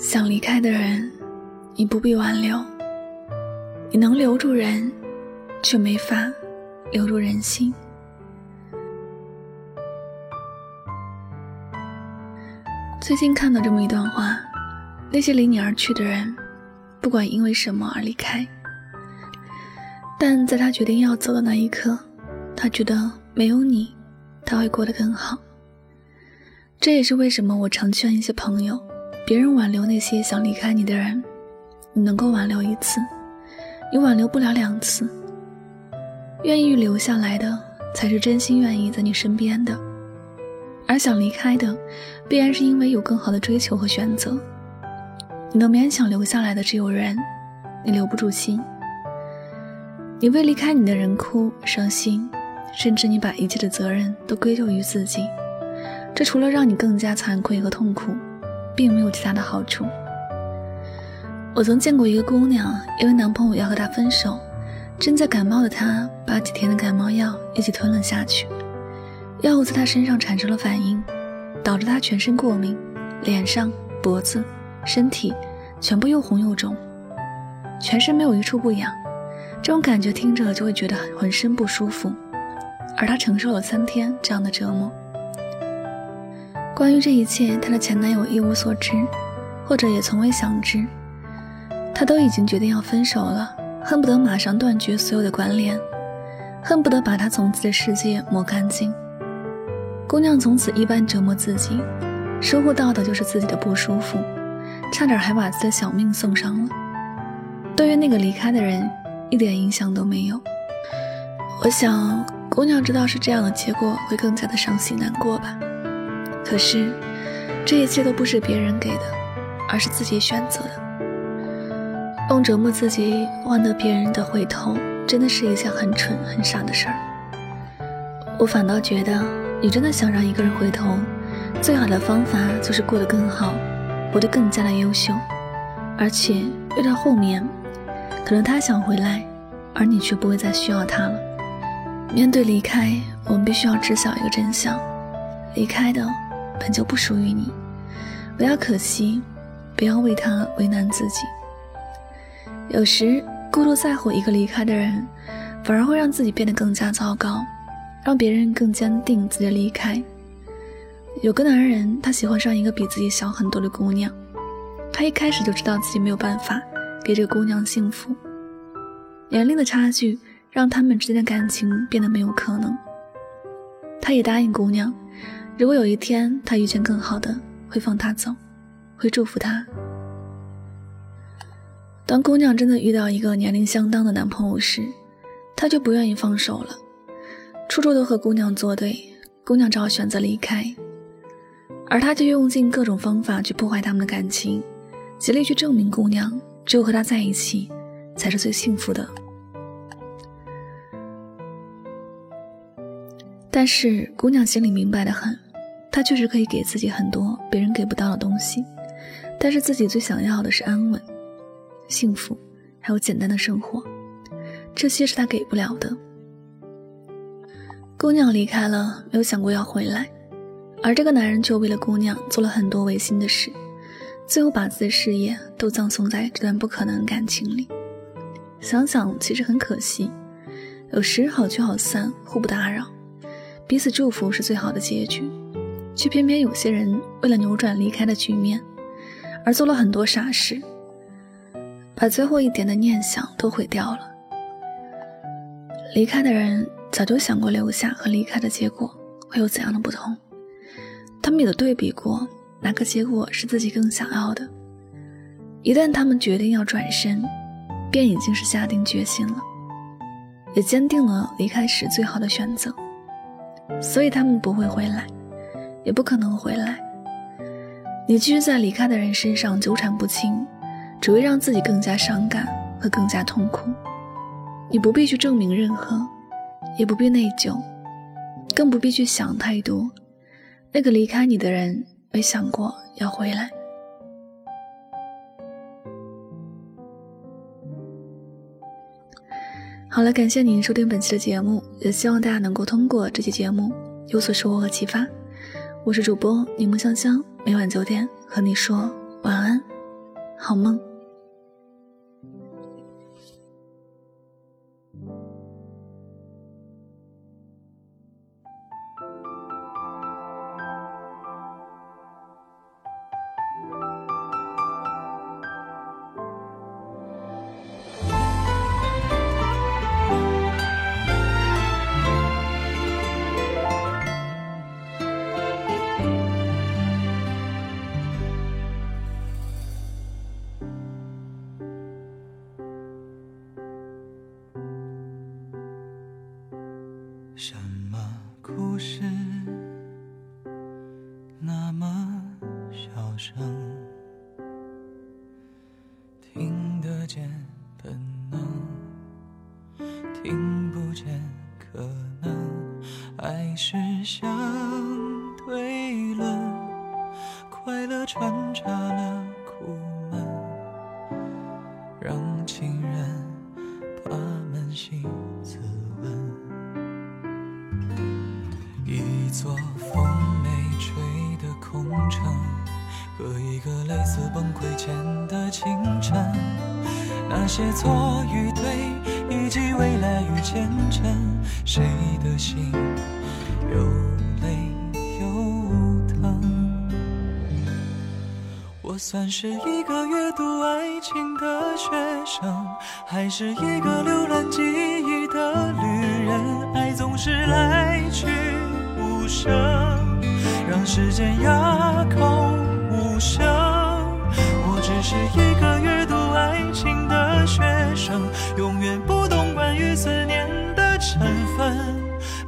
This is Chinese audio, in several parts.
想离开的人，你不必挽留。你能留住人，却没法留住人心。最近看到这么一段话：那些离你而去的人，不管因为什么而离开，但在他决定要走的那一刻，他觉得没有你，他会过得更好。这也是为什么我常劝一些朋友。别人挽留那些想离开你的人，你能够挽留一次，你挽留不了两次。愿意留下来的，才是真心愿意在你身边的；而想离开的，必然是因为有更好的追求和选择。你能勉强留下来的只有人，你留不住心。你为离开你的人哭伤心，甚至你把一切的责任都归咎于自己，这除了让你更加惭愧和痛苦。并没有其他的好处。我曾见过一个姑娘，因为男朋友要和她分手，正在感冒的她把几天的感冒药一起吞了下去，药物在她身上产生了反应，导致她全身过敏，脸上、脖子、身体全部又红又肿，全身没有一处不痒，这种感觉听着就会觉得浑身不舒服，而她承受了三天这样的折磨。关于这一切，她的前男友一无所知，或者也从未想知。他都已经决定要分手了，恨不得马上断绝所有的关联，恨不得把他从自己的世界抹干净。姑娘从此一般折磨自己，收获到的就是自己的不舒服，差点还把自己的小命送上了。对于那个离开的人，一点影响都没有。我想，姑娘知道是这样的结果，会更加的伤心难过吧。可是，这一切都不是别人给的，而是自己选择的。用折磨自己换得别人的回头，真的是一件很蠢很傻的事儿。我反倒觉得，你真的想让一个人回头，最好的方法就是过得更好，活得更加的优秀。而且，越到后面，可能他想回来，而你却不会再需要他了。面对离开，我们必须要知晓一个真相：离开的。本就不属于你，不要可惜，不要为他为难自己。有时过度在乎一个离开的人，反而会让自己变得更加糟糕，让别人更坚定自己的离开。有个男人，他喜欢上一个比自己小很多的姑娘，他一开始就知道自己没有办法给这个姑娘幸福，年龄的差距让他们之间的感情变得没有可能。他也答应姑娘。如果有一天他遇见更好的，会放他走，会祝福他。当姑娘真的遇到一个年龄相当的男朋友时，他就不愿意放手了，处处都和姑娘作对，姑娘只好选择离开，而他就用尽各种方法去破坏他们的感情，极力去证明姑娘只有和他在一起才是最幸福的。但是姑娘心里明白的很。他确实可以给自己很多别人给不到的东西，但是自己最想要的是安稳、幸福，还有简单的生活，这些是他给不了的。姑娘离开了，没有想过要回来，而这个男人却为了姑娘做了很多违心的事，最后把自己的事业都葬送在这段不可能的感情里。想想其实很可惜，有时好聚好散，互不打扰，彼此祝福是最好的结局。却偏偏有些人为了扭转离开的局面，而做了很多傻事，把最后一点的念想都毁掉了。离开的人早就想过留下和离开的结果会有怎样的不同，他们也都对比过哪个结果是自己更想要的。一旦他们决定要转身，便已经是下定决心了，也坚定了离开时最好的选择，所以他们不会回来。也不可能回来。你继续在离开的人身上纠缠不清，只会让自己更加伤感和更加痛苦。你不必去证明任何，也不必内疚，更不必去想太多。那个离开你的人没想过要回来。好了，感谢您收听本期的节目，也希望大家能够通过这期节目有所收获和启发。我是主播柠檬香香，每晚九点和你说晚安。好梦。什么故事那么小声？听得见本能，听不见可能，爱是相对论，快乐穿插了苦空城，和一个类似崩溃前的清晨，那些错与对，以及未来与前程，谁的心又累又疼？我算是一个阅读爱情的学生，还是一个浏览记忆的旅人？爱总是来去。无声，让时间哑口无声。我只是一个阅读爱情的学生，永远不懂关于思念的成分。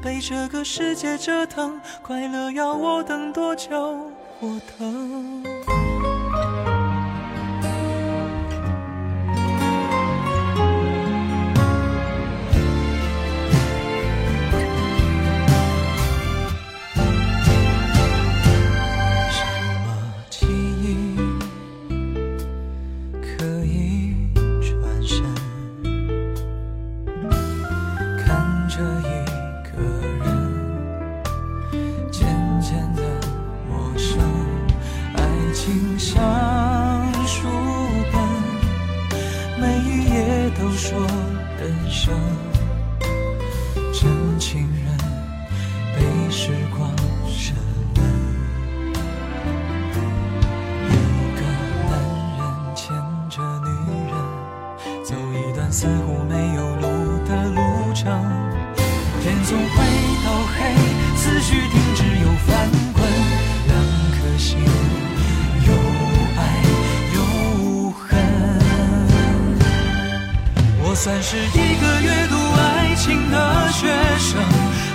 被这个世界折腾，快乐要我等多久？我等。情像书本每一页都说人生真情人。被时光深吻一个男人牵着女人走一段似乎没有路的路程天总会算是一个阅读爱情的学生，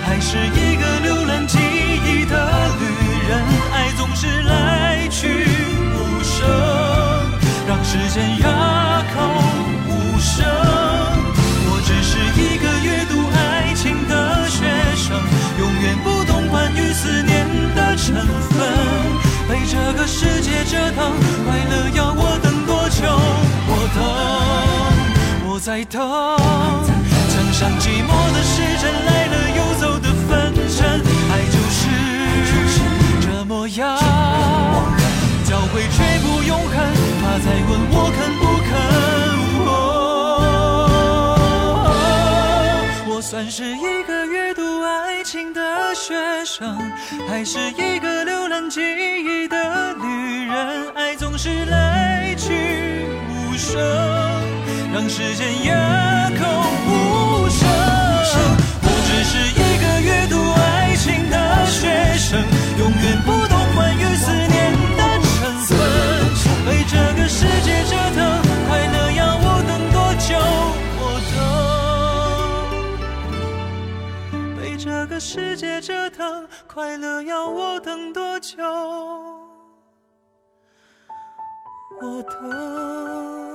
还是一个浏览记忆的旅人？爱总是来去无声，让时间哑口无声。我只是一个阅读爱情的学生，永远不懂关于思念的成分。被这个世界折腾，在等。墙上寂寞的时针来了又走的分针，爱就是这模样，教会却不永恒。他在问我肯不肯。我算是一个阅读爱情的学生，还是一个浏览记忆的旅人？爱总是来去无声，让时间哑口无声。我只是一个阅读爱情的学生，永远不懂关于思念的成分，被这个世界折腾。快乐要我等多久？我等。被这个世界折腾，快乐要我等多久？我等。